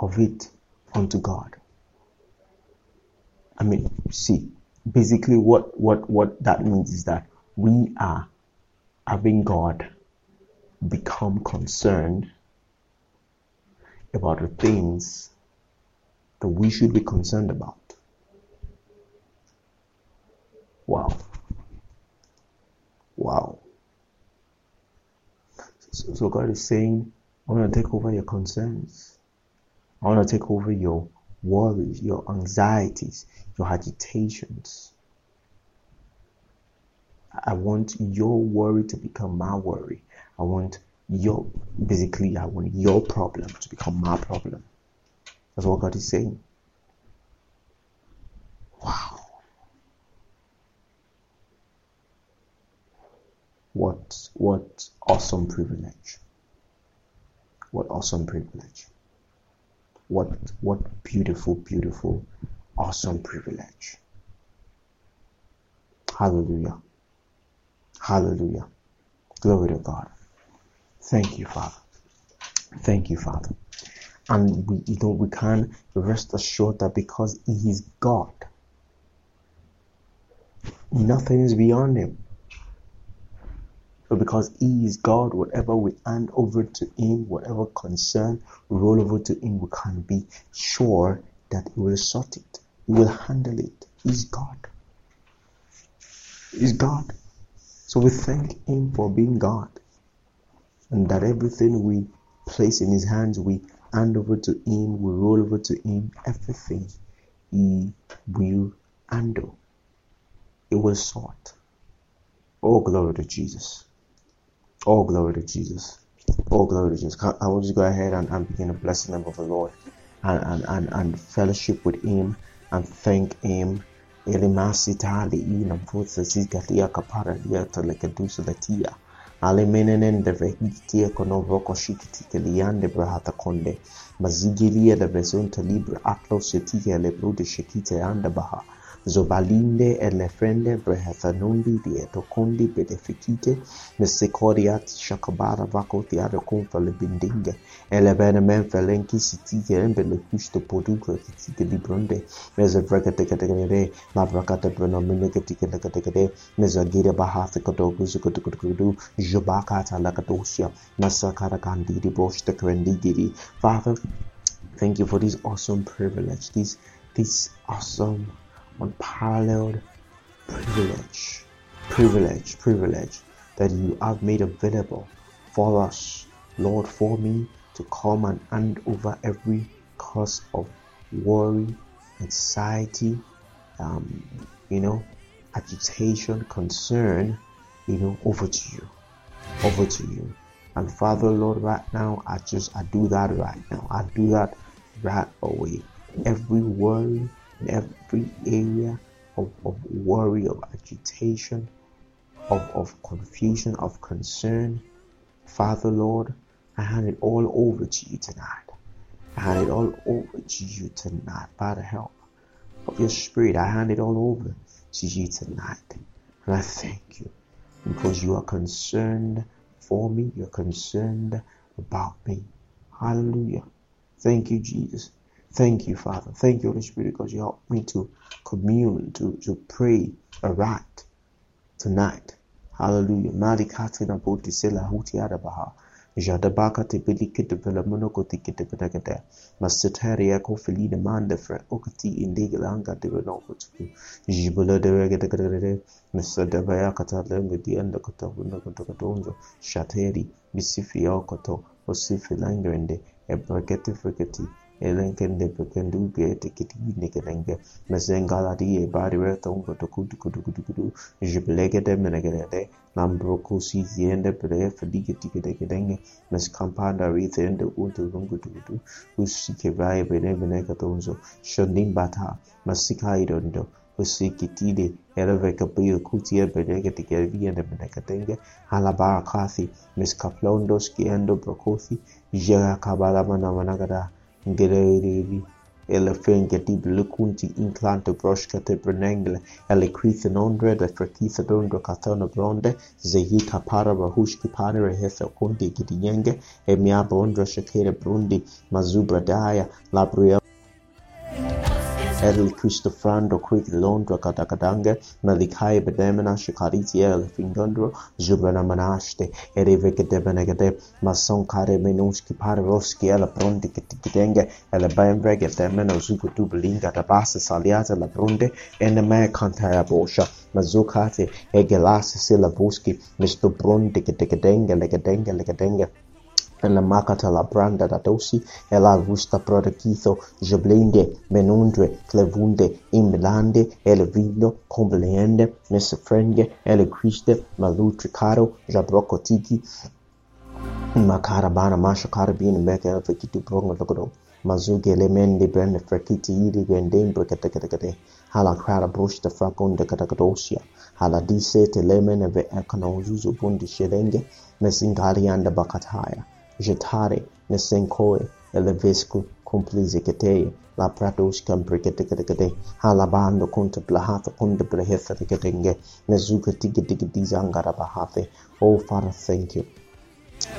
of it unto God. I mean, see, basically what, what, what that means is that we are having God become concerned about the things that we should be concerned about. Wow. Wow. So, so God is saying, I'm going to take over your concerns. I want to take over your worries, your anxieties, your agitations. I want your worry to become my worry. I want your, basically, I want your problem to become my problem. That's what God is saying. Wow. What, what awesome privilege. What awesome privilege. What, what beautiful, beautiful, awesome privilege. Hallelujah. Hallelujah. Glory to God. Thank you, Father. Thank you, Father. And we, you know, we can rest assured that because He is God, nothing is beyond Him. But because He is God, whatever we hand over to Him, whatever concern we roll over to Him, we can be sure that He will sort it. He will handle it. He's God. He's God. So we thank Him for being God. And that everything we place in His hands, we hand over to Him, we roll over to Him, everything He will handle. It will sort. Oh, glory to Jesus. Oh, glory to Jesus. Oh, glory to Jesus. I will just go ahead and, and begin to bless the name of the Lord and, and, and, and fellowship with Him and thank Him elimasitali ina mvutsa zigalia kapara liata lekedusa latia alimenenende vehitia konovoko shikitike liande brahata konde mazigilia de vezunta libre atlo setia lebrude shekite anda baha zobalinde elefrende brehethanundi dietokundi bedefikite mesekoriat shakabara vako tiara kunfale bindinge elebene men felenki sitike embele kusto poduka kitike librunde meze vrekatekadekade labrakata brenominekatikadekadekade mezagira bahasa kadogu zukudukudukudu jubakata lakadosia masakara kandidi boshta krendigiri Father, thank you for this awesome privilege, this this awesome unparalleled privilege, privilege, privilege that you have made available for us, Lord, for me to come and hand over every cause of worry, anxiety, um, you know, agitation, concern, you know, over to you, over to you. And Father, Lord, right now, I just, I do that right now. I do that right away. Every worry, in every area of, of worry, of agitation, of, of confusion, of concern. Father, Lord, I hand it all over to you tonight. I hand it all over to you tonight by the help of your Spirit. I hand it all over to you tonight. And I thank you because you are concerned for me. You're concerned about me. Hallelujah. Thank you, Jesus. Thank you, Father. Thank you, Holy Spirit, because you helped me to commune, to, to pray aright tonight. Hallelujah. Malikati na boti sela huti adabaha. Jadabaka te bilike de velamono koti kite benegade. Masitari eko feline mande fre okati indigla anga de venovo tuku. Jibula de rege de gade. Mr. Devaya kata lembe di enda kota wunda kota katonzo. Shateri. Misifi okoto. Osifi langrende. Ebregeti frigeti elenkende pekenduge tekitiginike nenge mezengaladiye barire tongo tukutukutukutukutu jibilegede menegede nambrokusi yende bele fedige tikideke denge meskampanda rithende unte lungutukutu usikevaye bene benekatonzo shondimbata masikaidondo usikitide eleveka pio kutia benega tigeria de benegatenga halabara kathi miskaplondo skiendo brokothi jera kabala mana managada Guerreiri. Ella fengia tibula cunti inclante brosca te brenengle, ella quiz in ondre de frecisa dondo catona blonde, zeyi capara bahushki panere hesa condi gidiyenge, e miaba ondra shakere brundi, mazubra daya, labriel El Cristofrando Quick Londra Katakadanga Malikai Bedemana Shikariti El Fingondro Zubana Manaste Ereveke Debenegade Mason Kare Menuski Pararovski El Pronti Kitikidenge El Bembreg Demeno Zuku Dubelinga Tabasa Saliata La Bronde Eneme Kantaya Bosha Mazukate Egelas Silabuski Mr. Bronte Kitikidenge Legadenge Legadenge en la marka la branda da dosi e la gusta produktito ĵeblinde imlande el vino komblende mesfrenge el kriste malutri karo makarabana masha karabin e mazuge lemendi brende frekiti iri gendembre keteketekete hala krara brushta frakonde ketekadosia hala disete lemene ve ekana uzuzu bundi shedenge mesingalianda bakataya jetare nesenkoe elevescu complizicete la pratos cambricate halabando conta brehetha ticatenge nezuka tige tige oh father thank you.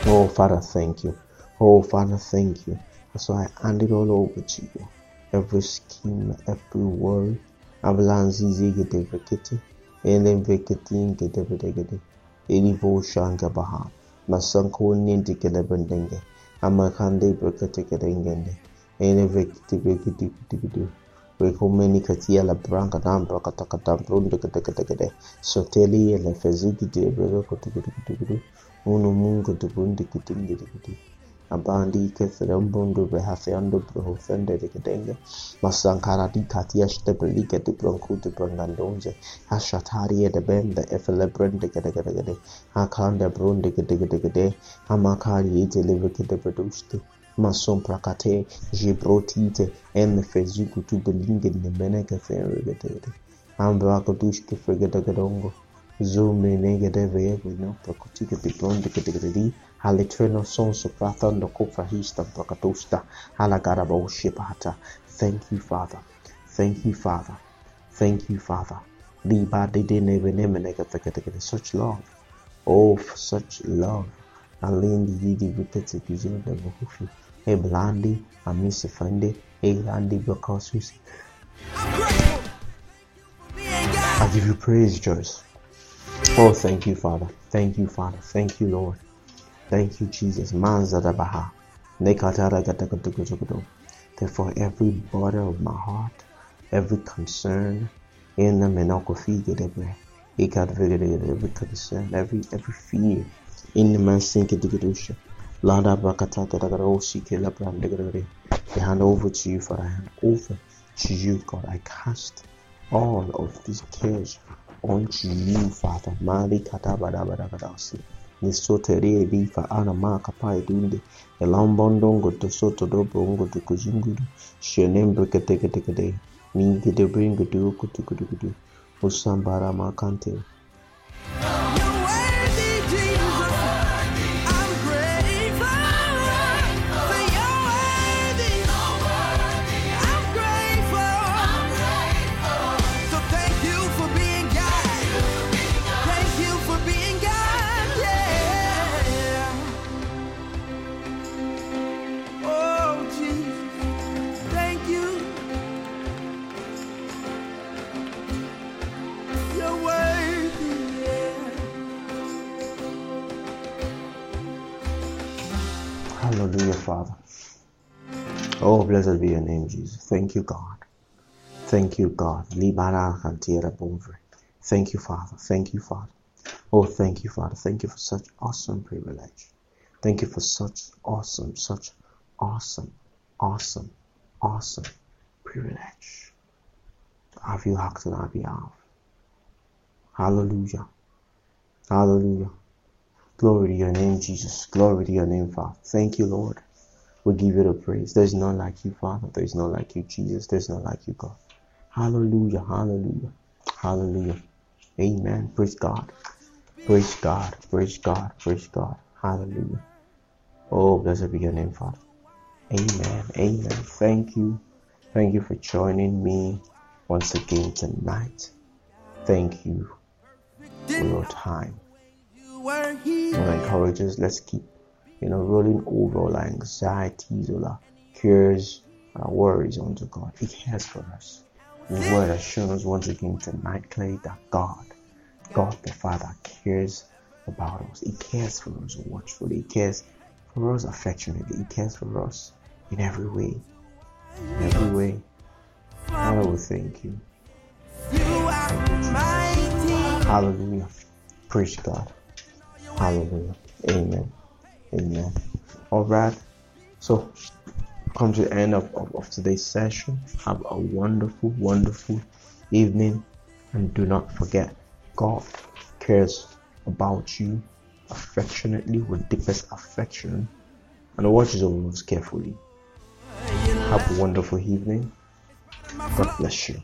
Oh father thank you. Oh father thank you. So i hand it all over to you. Every scheme every word. Avalanzi zige de. Vekete ele vekete inge massankoninti kilabendenga amakhante bakatekelengene ene vekitivekitivitivitivu wekomeni katia la branca namba katakatambrunde keteketekede soteli ele fezikiti ebekokotikutikutikutu unu mungu tukundikitingirikiti abandike serembundu behaseando prohofende de ketenge masankaradi katieste belike tu bronku tu brangandonje hashatari de bende efele brende kete kete kete hakande brunde kete kete kete hamakari deliver kete produce mason prakate jibrotite em fezuku tu belinge ne meneke fere kete kete ambra kudushke fregete gedongo zoom ne negede veye no prakutike pitonde kete kete kete Halitreno son supratando kufrahista prakatusta halagaraboshipata. Thank you, Father. Thank you, Father. Thank you, Father. Liba de de such love. Oh, for such love. Alindi yidi vipete kizunda vuhufi. E blandi, amisi fende, e landi bakasusi. I give you praise, Joyce. Oh, thank you, Father. Thank you, Father. Thank you, Lord. Thank you, Jesus. Manzadabaha. Therefore, every border of my heart, every concern, in the menokofigedebe, every concern, every every fear, in the mansinkedegedusha. Lada kelabrandegade. I hand over to you, for I hand over to you, God. I cast all of these cares onto you, Father. Mali katabadabadagadasi. nessottere rifa ana maka pai dunde. E lambandongo to soto dobongo to kuzunguru shenembe kete kete kete. Ningi de bringo duku tuku tuku tuku. Usambara makante. Thank Father. Oh, blessed be your name, Jesus. Thank you, God. Thank you, God. Thank you, Father. Thank you, Father. Oh, thank you, Father. Thank you for such awesome privilege. Thank you for such awesome, such awesome, awesome, awesome privilege. Have you acted on our behalf? Hallelujah. Hallelujah. Glory to your name, Jesus. Glory to your name, Father. Thank you, Lord. We give you the praise. There's none like you, Father. There's none like you, Jesus. There's none like you, God. Hallelujah. Hallelujah. Hallelujah. Amen. Praise God. Praise God. Praise God. Praise God. Hallelujah. Oh, blessed be your name, Father. Amen. Amen. Thank you. Thank you for joining me once again tonight. Thank you for your time. I encourage us, let's keep, you know, rolling over all our anxieties, all our cares, our worries onto God. He cares for us. The word us once again tonight, Clay, that God, God the Father cares about us. He cares for us watchfully. He cares for us affectionately. He cares for us in every way. In every way. Father, we thank you. Hallelujah. Praise God. Hallelujah. Amen. Amen. All right. So, come to the end of, of, of today's session. Have a wonderful, wonderful evening. And do not forget, God cares about you affectionately with deepest affection and watches over us carefully. Have a wonderful evening. God bless you.